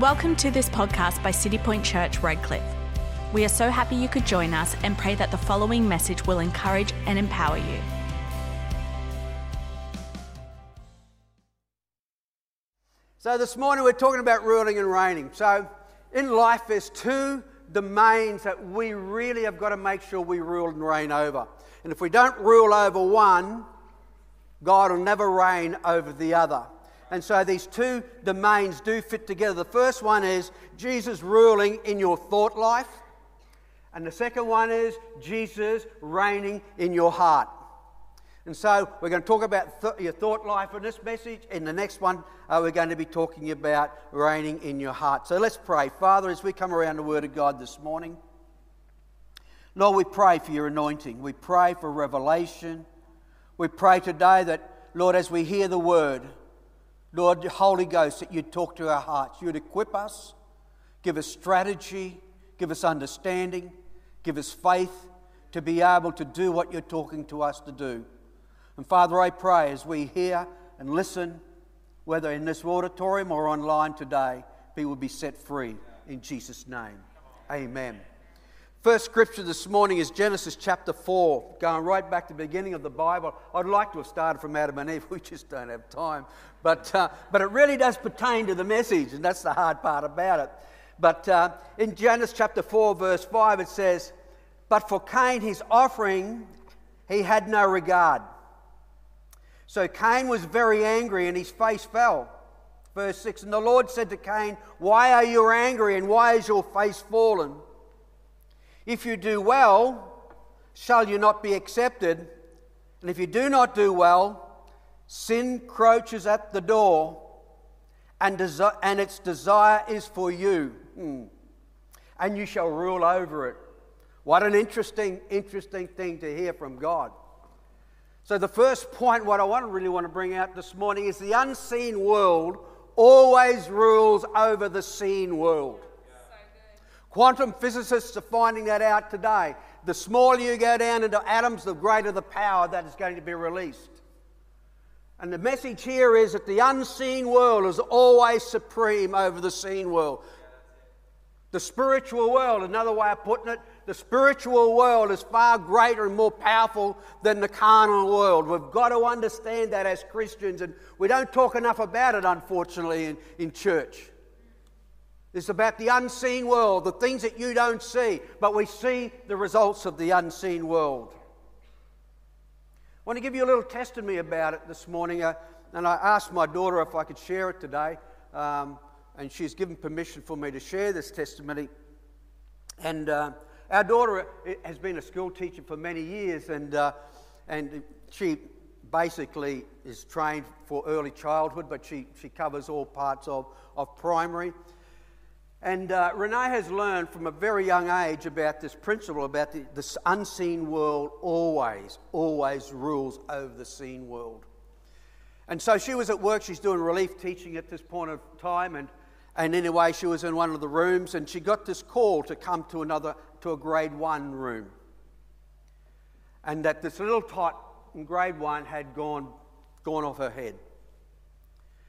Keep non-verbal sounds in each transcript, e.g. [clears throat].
Welcome to this podcast by City Point Church, Redcliffe. We are so happy you could join us and pray that the following message will encourage and empower you. So, this morning we're talking about ruling and reigning. So, in life, there's two domains that we really have got to make sure we rule and reign over. And if we don't rule over one, God will never reign over the other. And so these two domains do fit together. The first one is Jesus ruling in your thought life, and the second one is Jesus reigning in your heart. And so we're going to talk about th- your thought life in this message. In the next one, uh, we're going to be talking about reigning in your heart. So let's pray. Father, as we come around the Word of God this morning, Lord, we pray for your anointing. We pray for revelation. We pray today that, Lord, as we hear the Word, Lord, Holy Ghost, that you'd talk to our hearts. You'd equip us, give us strategy, give us understanding, give us faith to be able to do what you're talking to us to do. And Father, I pray as we hear and listen, whether in this auditorium or online today, we will be set free in Jesus' name. Amen. First scripture this morning is Genesis chapter 4, going right back to the beginning of the Bible. I'd like to have started from Adam and Eve, [laughs] we just don't have time. But, uh, but it really does pertain to the message, and that's the hard part about it. But uh, in Genesis chapter 4, verse 5, it says, But for Cain, his offering, he had no regard. So Cain was very angry and his face fell. Verse 6 And the Lord said to Cain, Why are you angry and why is your face fallen? If you do well, shall you not be accepted? And if you do not do well, sin crouches at the door and, desi- and its desire is for you. Hmm. And you shall rule over it. What an interesting, interesting thing to hear from God. So, the first point, what I want, really want to bring out this morning is the unseen world always rules over the seen world. Quantum physicists are finding that out today. The smaller you go down into atoms, the greater the power that is going to be released. And the message here is that the unseen world is always supreme over the seen world. The spiritual world, another way of putting it, the spiritual world is far greater and more powerful than the carnal world. We've got to understand that as Christians, and we don't talk enough about it, unfortunately, in, in church. It's about the unseen world, the things that you don't see, but we see the results of the unseen world. I want to give you a little testimony about it this morning, uh, and I asked my daughter if I could share it today, um, and she's given permission for me to share this testimony. And uh, our daughter uh, has been a school teacher for many years, and, uh, and she basically is trained for early childhood, but she, she covers all parts of, of primary. And uh, Renee has learned from a very young age about this principle about the, this unseen world always, always rules over the seen world. And so she was at work, she's doing relief teaching at this point of time, and, and anyway, she was in one of the rooms and she got this call to come to another, to a grade one room. And that this little tot in grade one had gone, gone off her head.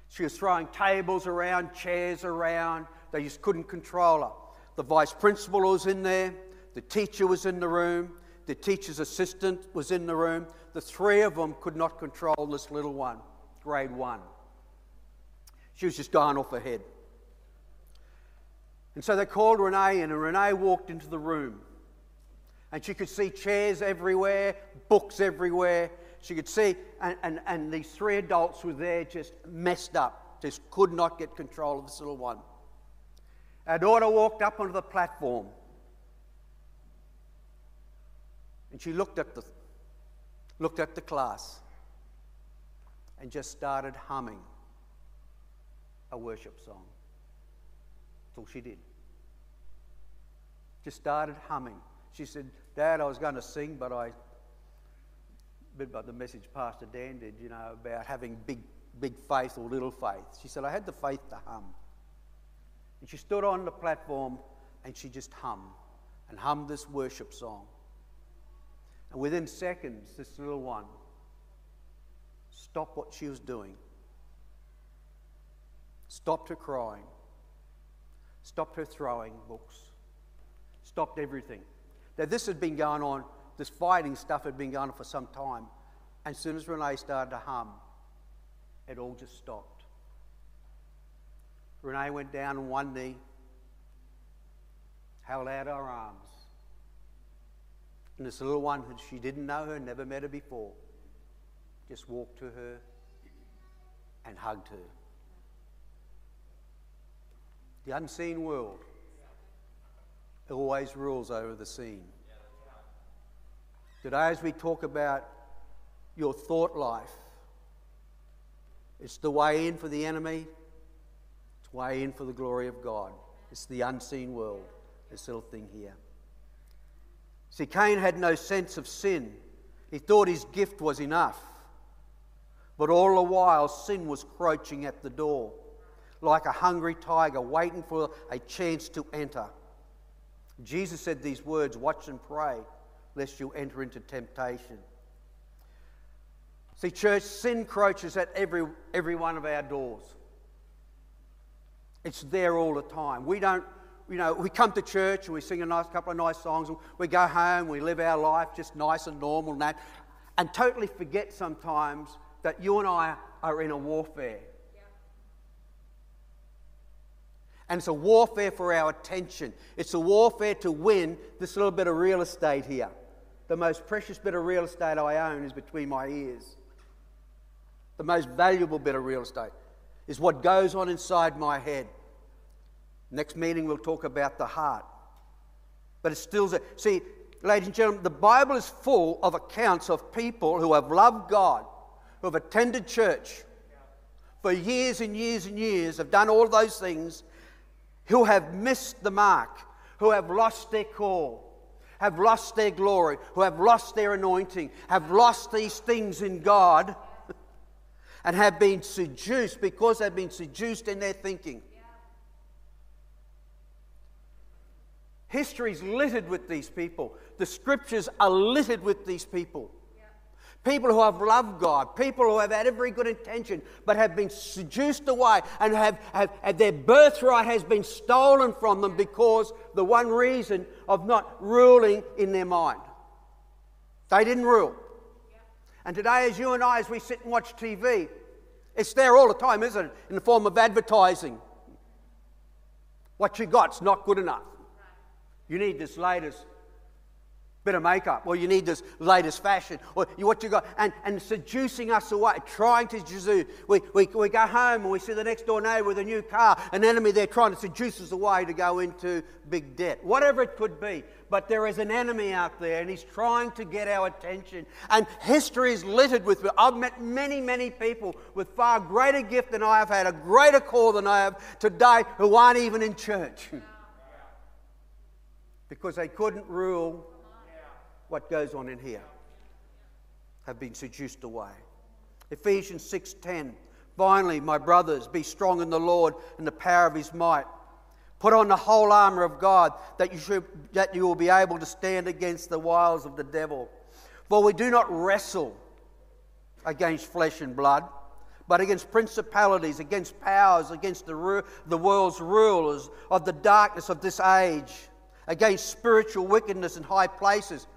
She was throwing tables around, chairs around, they just couldn't control her. The vice principal was in there, the teacher was in the room, the teacher's assistant was in the room. The three of them could not control this little one, grade one. She was just going off her head. And so they called Renee in, and Renee walked into the room. And she could see chairs everywhere, books everywhere. She could see, and, and, and these three adults were there just messed up, just could not get control of this little one. Our daughter walked up onto the platform and she looked at the, looked at the class and just started humming a worship song. That's all she did. Just started humming. She said, Dad, I was going to sing, but I, bit about the message Pastor Dan did, you know, about having big, big faith or little faith. She said, I had the faith to hum. And she stood on the platform and she just hummed and hummed this worship song. And within seconds, this little one stopped what she was doing, stopped her crying, stopped her throwing books, stopped everything. Now, this had been going on, this fighting stuff had been going on for some time. And as soon as Renee started to hum, it all just stopped. Renee went down on one knee, held out her arms. And this little one, that she didn't know her, never met her before, just walked to her and hugged her. The unseen world always rules over the seen. Today, as we talk about your thought life, it's the way in for the enemy, way in for the glory of God. It's the unseen world, this little thing here. See, Cain had no sense of sin. He thought his gift was enough. But all the while, sin was crouching at the door, like a hungry tiger waiting for a chance to enter. Jesus said these words Watch and pray, lest you enter into temptation. See, church, sin crouches at every, every one of our doors. It's there all the time. We don't, you know, we come to church and we sing a nice couple of nice songs, and we go home, we live our life just nice and normal and that, and totally forget sometimes that you and I are in a warfare. And it's a warfare for our attention. It's a warfare to win this little bit of real estate here. The most precious bit of real estate I own is between my ears. The most valuable bit of real estate is what goes on inside my head. Next meeting, we'll talk about the heart. But it's still, see, ladies and gentlemen, the Bible is full of accounts of people who have loved God who have attended church for years and years and years, have done all those things, who have missed the mark, who have lost their call, have lost their glory, who have lost their anointing, have lost these things in God, and have been seduced because they've been seduced in their thinking. History is littered with these people. The scriptures are littered with these people. People who have loved God, people who have had every good intention, but have been seduced away and have, have, have their birthright has been stolen from them because the one reason of not ruling in their mind. They didn't rule. And today, as you and I, as we sit and watch TV, it's there all the time, isn't it? In the form of advertising. What you got's not good enough. You need this latest bit of makeup, or you need this latest fashion, or what you got, and, and seducing us away, trying to seduce. We, we, we go home and we see the next door neighbor with a new car, an enemy there trying to seduce us away to go into big debt. Whatever it could be. But there is an enemy out there, and he's trying to get our attention. And history is littered with. I've met many, many people with far greater gift than I have had, a greater call than I have today, who aren't even in church. [laughs] because they couldn't rule what goes on in here have been seduced away. Ephesians 6:10 Finally, my brothers, be strong in the Lord and the power of his might. Put on the whole armor of God that you, should, that you will be able to stand against the wiles of the devil. For we do not wrestle against flesh and blood, but against principalities, against powers, against the, the world's rulers of the darkness of this age, against spiritual wickedness in high places.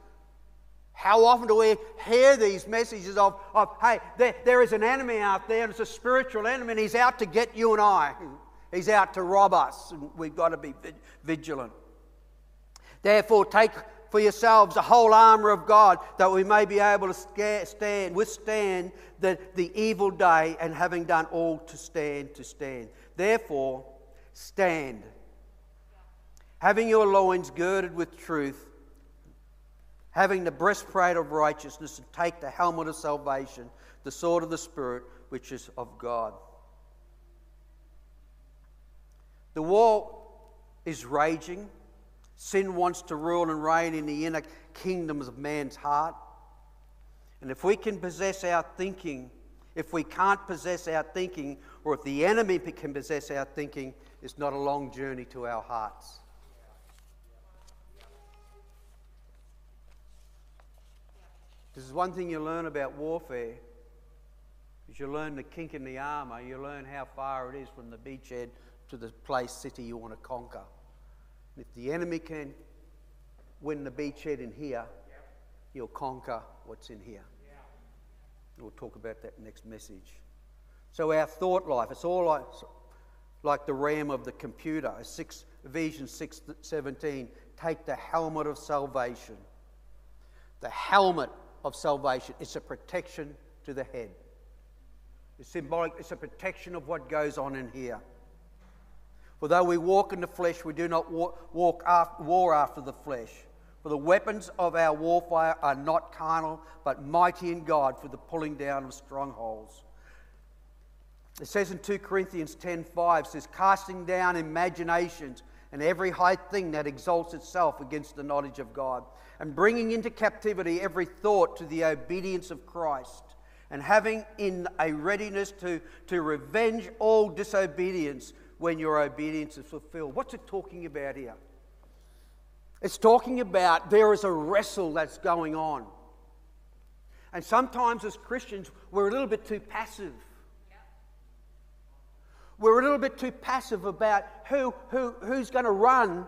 How often do we hear these messages of, of hey, there, there is an enemy out there, and it's a spiritual enemy, and he's out to get you and I. [laughs] He's out to rob us, and we've got to be vigilant. Therefore, take for yourselves the whole armor of God, that we may be able to stand, withstand the, the evil day, and having done all to stand, to stand. Therefore, stand, having your loins girded with truth having the breastplate of righteousness, and take the helmet of salvation, the sword of the Spirit, which is of God. The war is raging. Sin wants to rule and reign in the inner kingdoms of man's heart. And if we can possess our thinking, if we can't possess our thinking, or if the enemy can possess our thinking, it's not a long journey to our hearts. This is one thing you learn about warfare. Is you learn the kink in the armour. You learn how far it is from the beachhead to the place, city you want to conquer. If the enemy can win the beachhead in here, he'll conquer what's in here. We'll talk about that next message. So our thought life, it's all like, like the RAM of the computer. Six, Ephesians 6 17, take the helmet of salvation. The helmet of salvation, it's a protection to the head. It's symbolic, it's a protection of what goes on in here. For though we walk in the flesh, we do not walk, after, war after the flesh. For the weapons of our warfare are not carnal, but mighty in God for the pulling down of strongholds. It says in 2 Corinthians 10:5 says, casting down imaginations and every high thing that exalts itself against the knowledge of God, and bringing into captivity every thought to the obedience of Christ, and having in a readiness to, to revenge all disobedience when your obedience is fulfilled. What's it talking about here? It's talking about there is a wrestle that's going on. And sometimes as Christians, we're a little bit too passive. We're a little bit too passive about who, who, who's going to run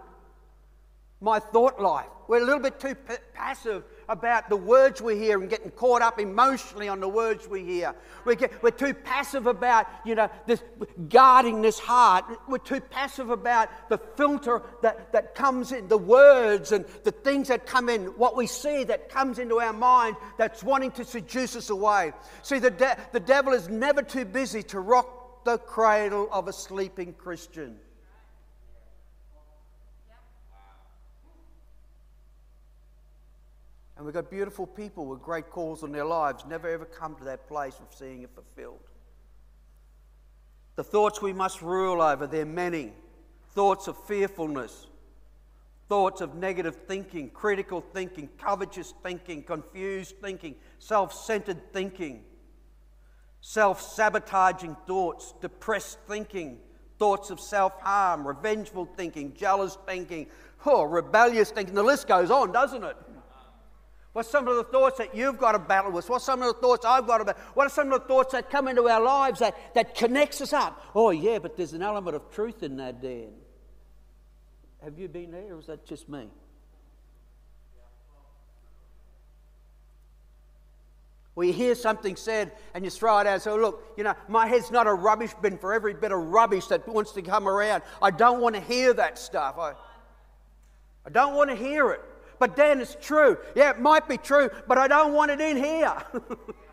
my thought life. We're a little bit too p- passive about the words we hear and getting caught up emotionally on the words we hear. We get, we're too passive about, you know, this, guarding this heart. We're too passive about the filter that, that comes in, the words and the things that come in, what we see that comes into our mind that's wanting to seduce us away. See, the, de- the devil is never too busy to rock the cradle of a sleeping Christian. And we've got beautiful people with great calls on their lives, never ever come to that place of seeing it fulfilled. The thoughts we must rule over, they're many. Thoughts of fearfulness, thoughts of negative thinking, critical thinking, covetous thinking, confused thinking, self centered thinking, self sabotaging thoughts, depressed thinking, thoughts of self harm, revengeful thinking, jealous thinking, oh, rebellious thinking. The list goes on, doesn't it? What's some of the thoughts that you've got to battle with? What's some of the thoughts I've got to battle? What are some of the thoughts that come into our lives that, that connects us up? Oh, yeah, but there's an element of truth in that, Dan. Have you been there, or is that just me? Where you hear something said and you throw it out So, Look, you know, my head's not a rubbish bin for every bit of rubbish that wants to come around. I don't want to hear that stuff. I, I don't want to hear it. But Dan, it's true. Yeah, it might be true, but I don't want it in here. [laughs]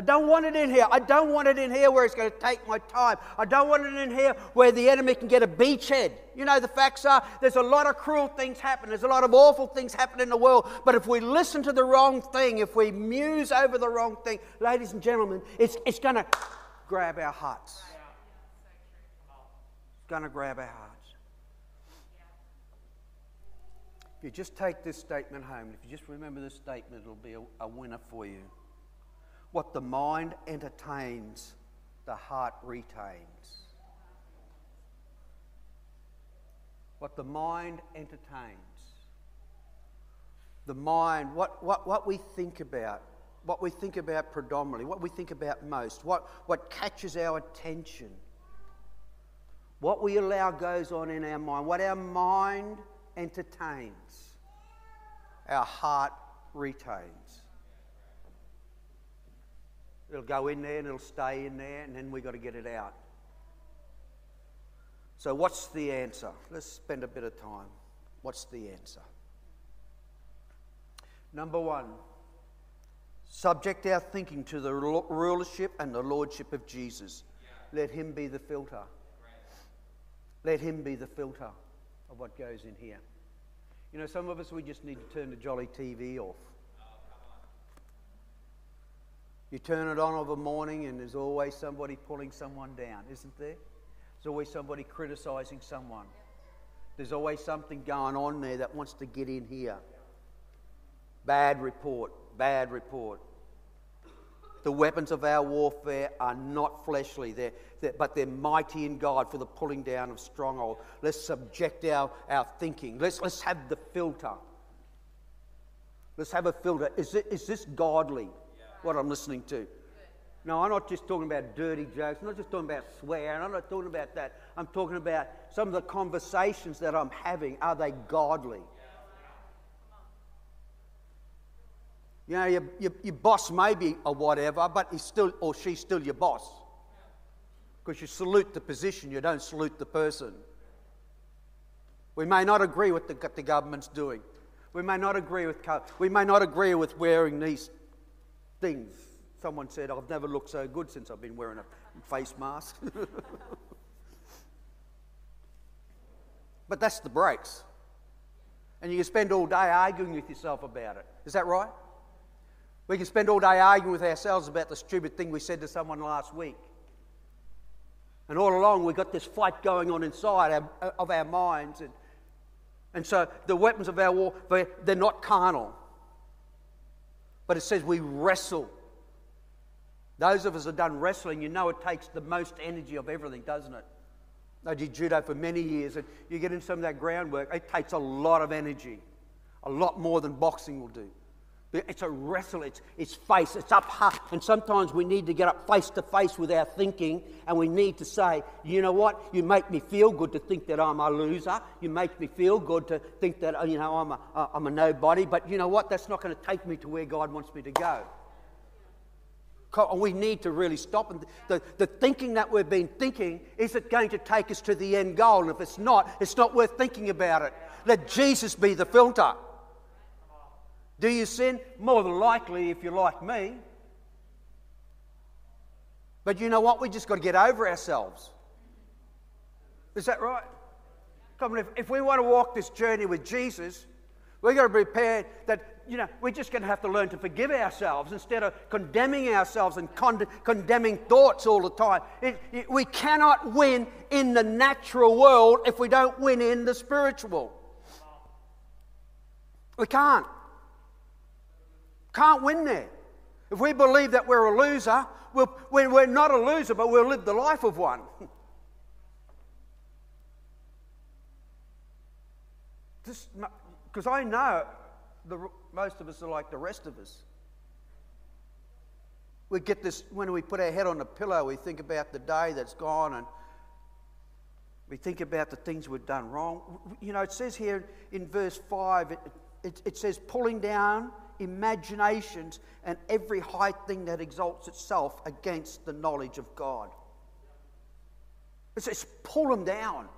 I don't want it in here. I don't want it in here where it's going to take my time. I don't want it in here where the enemy can get a beachhead. You know, the facts are there's a lot of cruel things happen. There's a lot of awful things happen in the world. But if we listen to the wrong thing, if we muse over the wrong thing, ladies and gentlemen, it's, it's going to grab our hearts. It's going to grab our hearts. If you just take this statement home, if you just remember this statement, it'll be a, a winner for you. What the mind entertains, the heart retains. What the mind entertains. The mind, what, what, what we think about, what we think about predominantly, what we think about most, what, what catches our attention, what we allow goes on in our mind, what our mind entertains, our heart retains. It'll go in there and it'll stay in there, and then we've got to get it out. So, what's the answer? Let's spend a bit of time. What's the answer? Number one, subject our thinking to the rulership and the lordship of Jesus. Let Him be the filter. Let Him be the filter of what goes in here. You know, some of us, we just need to turn the jolly TV off. You turn it on of a morning, and there's always somebody pulling someone down, isn't there? There's always somebody criticizing someone. There's always something going on there that wants to get in here. Bad report, bad report. The weapons of our warfare are not fleshly, they're, they're, but they're mighty in God for the pulling down of strongholds. Let's subject our, our thinking. Let's, let's have the filter. Let's have a filter. Is, it, is this godly, what I'm listening to? No, I'm not just talking about dirty jokes. I'm not just talking about swearing. I'm not talking about that. I'm talking about some of the conversations that I'm having. Are they godly? You know, your, your, your boss may be a whatever, but he's still or she's still your boss. Because you salute the position, you don't salute the person. We may not agree with the, the government's doing. We may not agree with we may not agree with wearing these things. Someone said, I've never looked so good since I've been wearing a face mask. [laughs] but that's the breaks. And you can spend all day arguing with yourself about it. Is that right? We can spend all day arguing with ourselves about the stupid thing we said to someone last week. And all along, we've got this fight going on inside our, of our minds. And, and so the weapons of our war, they're not carnal. But it says we wrestle. Those of us that have done wrestling, you know it takes the most energy of everything, doesn't it? I did judo for many years, and you get in some of that groundwork, it takes a lot of energy, a lot more than boxing will do. It's a wrestle, it's, it's face, it's up high. And sometimes we need to get up face to face with our thinking and we need to say, you know what, you make me feel good to think that I'm a loser. You make me feel good to think that, you know, I'm a, uh, I'm a nobody. But you know what, that's not going to take me to where God wants me to go. We need to really stop. And the, the thinking that we've been thinking, is it going to take us to the end goal? And if it's not, it's not worth thinking about it. Let Jesus be the filter. Do you sin? More than likely, if you're like me. But you know what? We just got to get over ourselves. Is that right? Come on, if, if we want to walk this journey with Jesus, we've got to be prepared that, you know, we're just going to have to learn to forgive ourselves instead of condemning ourselves and con- condemning thoughts all the time. It, it, we cannot win in the natural world if we don't win in the spiritual. We can't. Can't win there. If we believe that we're a loser, we'll, we're not a loser, but we'll live the life of one. [laughs] Because I know the, most of us are like the rest of us. We get this, when we put our head on the pillow, we think about the day that's gone and we think about the things we've done wrong. You know, it says here in verse 5, it, it, it says, pulling down imaginations, and every high thing that exalts itself against the knowledge of God. It says, pull them down.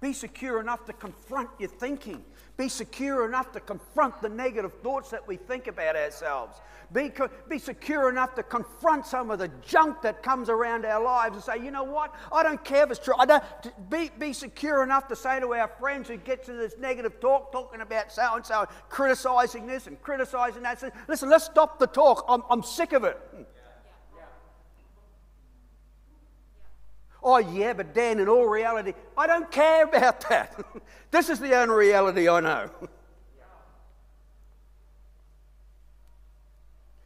Be secure enough to confront your thinking. Be secure enough to confront the negative thoughts that we think about ourselves. Be, be secure enough to confront some of the junk that comes around our lives and say, you know what? I don't care if it's true. I don't, be, be secure enough to say to our friends who get to this negative talk, talking about so and so, criticizing this and criticizing that. Listen, let's stop the talk. I'm, I'm sick of it. Hmm. Oh, yeah, but Dan, in all reality, I don't care about that. [laughs] this is the only reality I know. [laughs]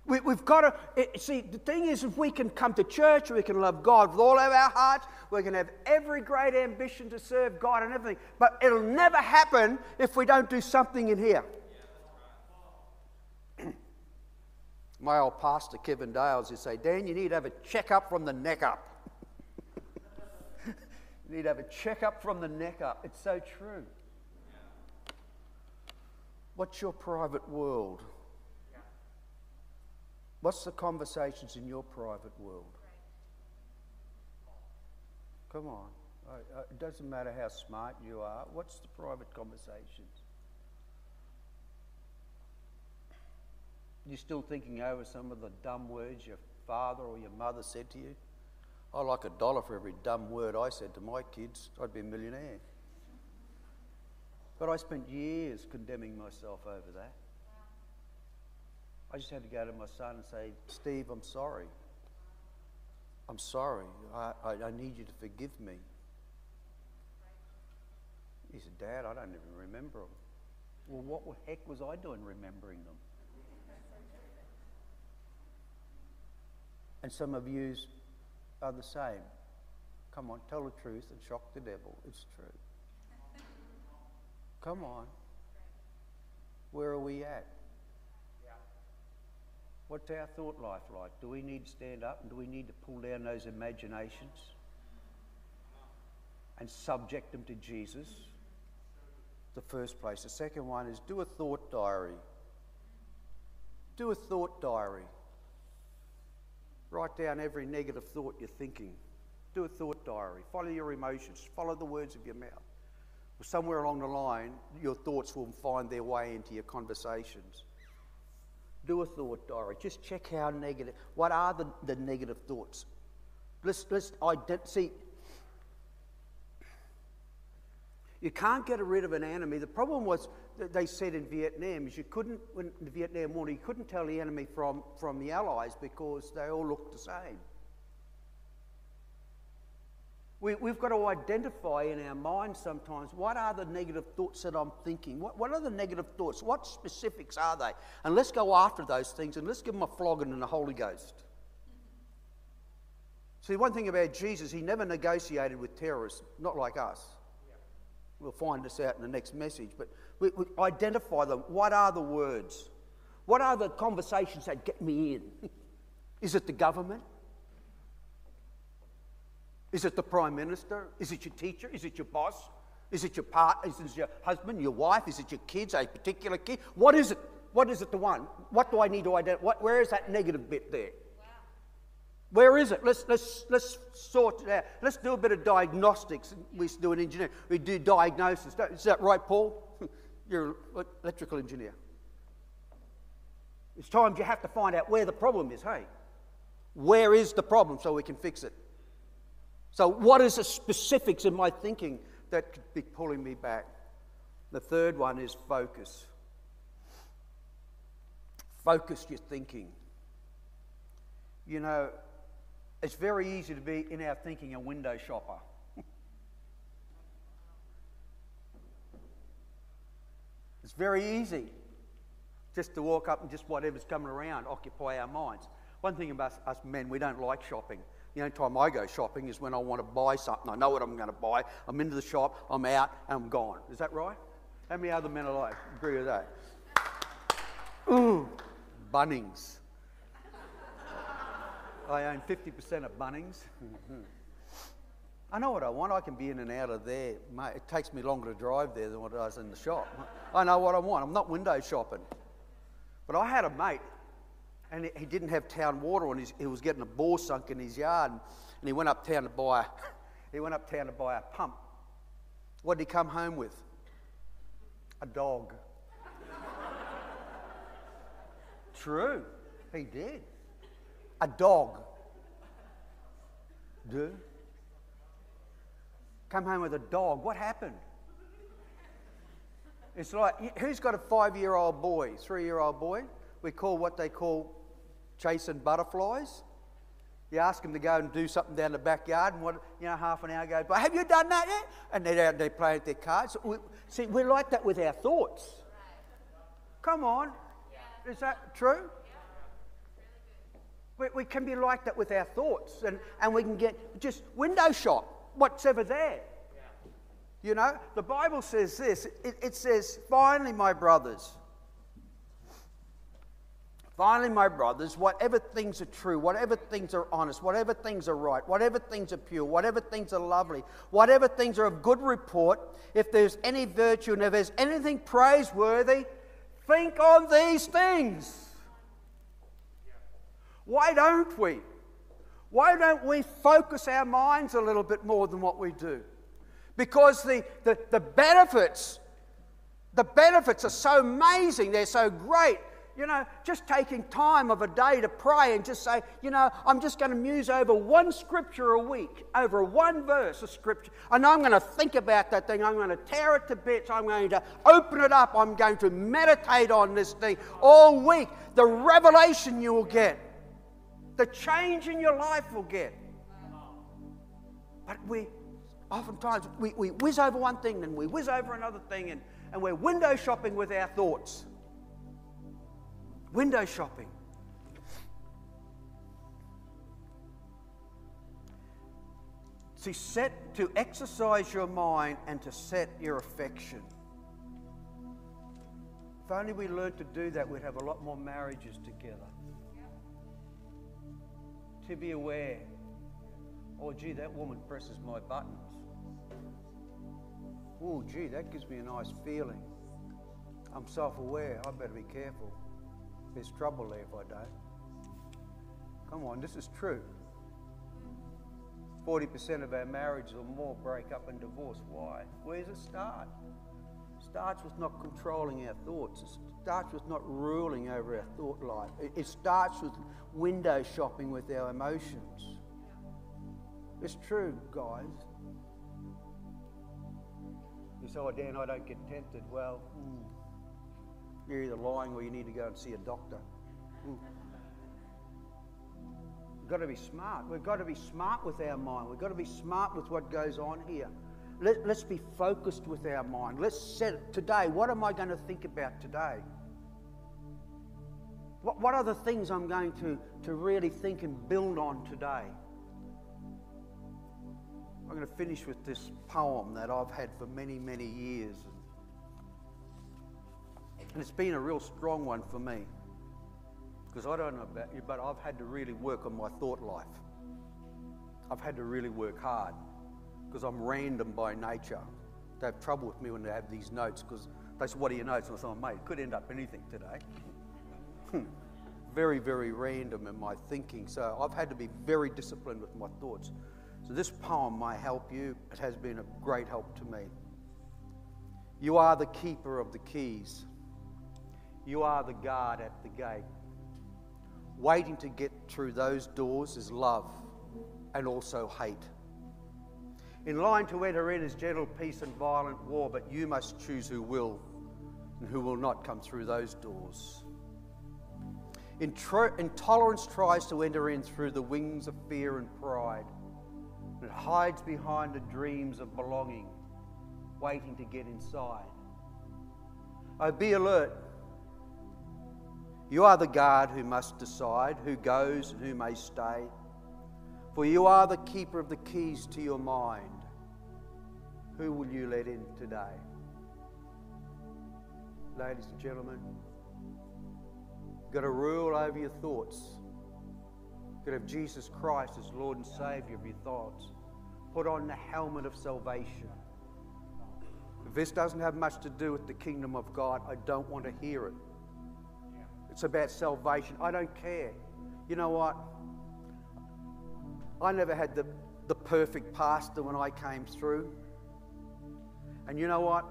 We, have got to eh, see. The thing is, if we can come to church, we can love God with all of our hearts. We can have every great ambition to serve God and everything. But it'll never happen if we don't do something in here. [clears throat] My old pastor, Kevin Dales, used to say, Dan, you need to have a checkup from the neck up. Need to have a checkup from the neck up. It's so true. What's your private world? What's the conversations in your private world? Come on. It doesn't matter how smart you are. What's the private conversations? You're still thinking over some of the dumb words your father or your mother said to you? I like a dollar for every dumb word I said to my kids. I'd be a millionaire. But I spent years condemning myself over that. I just had to go to my son and say, Steve, I'm sorry. I'm sorry. I, I, I need you to forgive me. He said, Dad, I don't even remember them. Well, what the heck was I doing remembering them? And some of you are the same. Come on, tell the truth and shock the devil. It's true. Come on. Where are we at? What's our thought life like? Do we need to stand up and do we need to pull down those imaginations and subject them to Jesus? The first place. The second one is do a thought diary. Do a thought diary. Write down every negative thought you're thinking. Do a thought diary. Follow your emotions. Follow the words of your mouth. Somewhere along the line, your thoughts will find their way into your conversations. Do a thought diary. Just check how negative. What are the, the negative thoughts? Let's, let's ident- see. You can't get rid of an enemy. The problem was they said in Vietnam is you couldn't, in the Vietnam War, you couldn't tell the enemy from, from the Allies because they all looked the same. We, have got to identify in our minds sometimes what are the negative thoughts that I'm thinking? What, what are the negative thoughts? What specifics are they? And let's go after those things and let's give them a flogging in the Holy Ghost. See, one thing about Jesus, he never negotiated with terrorists, not like us. We'll find this out in the next message. But we, we identify them. What are the words? What are the conversations that get me in? [laughs] Is it the government? Is it the Prime Minister? Is it your teacher? Is it your boss? Is it your partner? Is it your husband, your wife? Is it your kids, a particular kid? What is it? What is it the one? What do I need to identify? What, where is that negative bit there? Wow. Where is it? Let's, let's, let's sort it out. Let's do a bit of diagnostics. We do an engineer. We do diagnosis. Is that right, Paul? You're an electrical engineer. It's times you have to find out where the problem is, hey? Where is the problem so we can fix it? So, what is the specifics in my thinking that could be pulling me back? The third one is focus. Focus your thinking. You know, it's very easy to be in our thinking a window shopper. It's very easy just to walk up and just whatever's coming around occupy our minds. One thing about us men, we don't like shopping. The only time I go shopping is when I want to buy something. I know what I'm going to buy. I'm into the shop, I'm out, and I'm gone. Is that right? How many other men alive agree with that? Ooh, Bunnings. I own 50% of Bunnings. [laughs] I know what I want. I can be in and out of there. Mate, it takes me longer to drive there than what it does in the shop. I know what I want. I'm not window shopping. But I had a mate and he didn't have town water and he was getting a bore sunk in his yard and he went uptown to buy [laughs] he went uptown to buy a pump what did he come home with a dog [laughs] true he did a dog do come home with a dog what happened it's like who's got a five year old boy three year old boy we call what they call chasing butterflies. You ask them to go and do something down the backyard, and what you know, half an hour goes by. Have you done that yet? And they're out there playing with their cards. We, see, we're like that with our thoughts. Come on, is that true? We, we can be like that with our thoughts, and, and we can get just window shop, whatever there. You know, the Bible says this it, it says, finally, my brothers. Finally, my brothers, whatever things are true, whatever things are honest, whatever things are right, whatever things are pure, whatever things are lovely, whatever things are of good report, if there's any virtue and if there's anything praiseworthy, think on these things. Why don't we? Why don't we focus our minds a little bit more than what we do? Because the, the, the benefits, the benefits are so amazing, they're so great you know, just taking time of a day to pray and just say, you know, I'm just going to muse over one scripture a week, over one verse of scripture. And I'm going to think about that thing. I'm going to tear it to bits. I'm going to open it up. I'm going to meditate on this thing all week. The revelation you will get, the change in your life will get. But we, oftentimes, we, we whiz over one thing and we whiz over another thing and, and we're window shopping with our thoughts. Window shopping. See, set to exercise your mind and to set your affection. If only we learned to do that, we'd have a lot more marriages together. To be aware. Oh, gee, that woman presses my buttons. Oh, gee, that gives me a nice feeling. I'm self aware. I better be careful. There's trouble there if I don't. Come on, this is true. 40% of our marriages or more break up and divorce. Why? Where does it start? It starts with not controlling our thoughts. It starts with not ruling over our thought life. It starts with window shopping with our emotions. It's true, guys. You say, oh, Dan, I don't get tempted. Well, mm, you're either lying or you need to go and see a doctor. Mm. We've got to be smart. We've got to be smart with our mind. We've got to be smart with what goes on here. Let, us be focused with our mind. Let's set today. What am I going to think about today? What, what are the things I'm going to, to really think and build on today? I'm going to finish with this poem that I've had for many, many years. And it's been a real strong one for me. Because I don't know about you, but I've had to really work on my thought life. I've had to really work hard because I'm random by nature. They have trouble with me when they have these notes because they say, What are your notes? And I say, oh, mate, it could end up anything today. Hmm. very, very random in my thinking. So I've had to be very disciplined with my thoughts. So this poem might help you. It has been a great help to me. You are the keeper of the keys. You are the guard at the gate. Waiting to get through those doors is love and also hate. In line to enter in is gentle peace and violent war, but you must choose who will and who will not come through those doors. Intolerance tries to enter in through the wings of fear and pride. It hides behind the dreams of belonging, waiting to get inside. Oh, be alert. You are the guard who must decide who goes and who may stay. For you are the keeper of the keys to your mind. Who will you let in today? Ladies and gentlemen, you've got to rule over your thoughts. You've got to have Jesus Christ as Lord and Savior of your thoughts. Put on the helmet of salvation. If this doesn't have much to do with the kingdom of God, I don't want to hear it. It's about salvation. I don't care. You know what? I never had the, the perfect pastor when I came through. And you know what?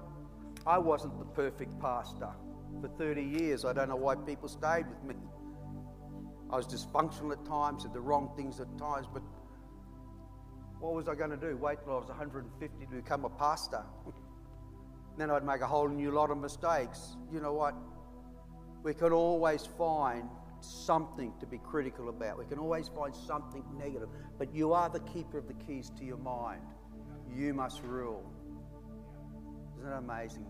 I wasn't the perfect pastor for 30 years. I don't know why people stayed with me. I was dysfunctional at times, did the wrong things at times, but what was I going to do? Wait till I was 150 to become a pastor? [laughs] then I'd make a whole new lot of mistakes. You know what? We can always find something to be critical about. We can always find something negative. But you are the keeper of the keys to your mind. You must rule. Isn't that amazing?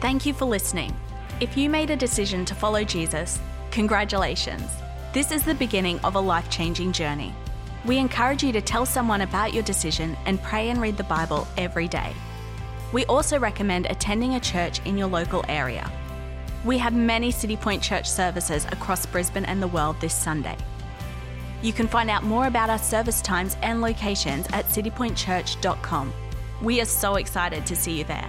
Thank you for listening. If you made a decision to follow Jesus, congratulations. This is the beginning of a life changing journey. We encourage you to tell someone about your decision and pray and read the Bible every day. We also recommend attending a church in your local area. We have many City Point Church services across Brisbane and the world this Sunday. You can find out more about our service times and locations at citypointchurch.com. We are so excited to see you there.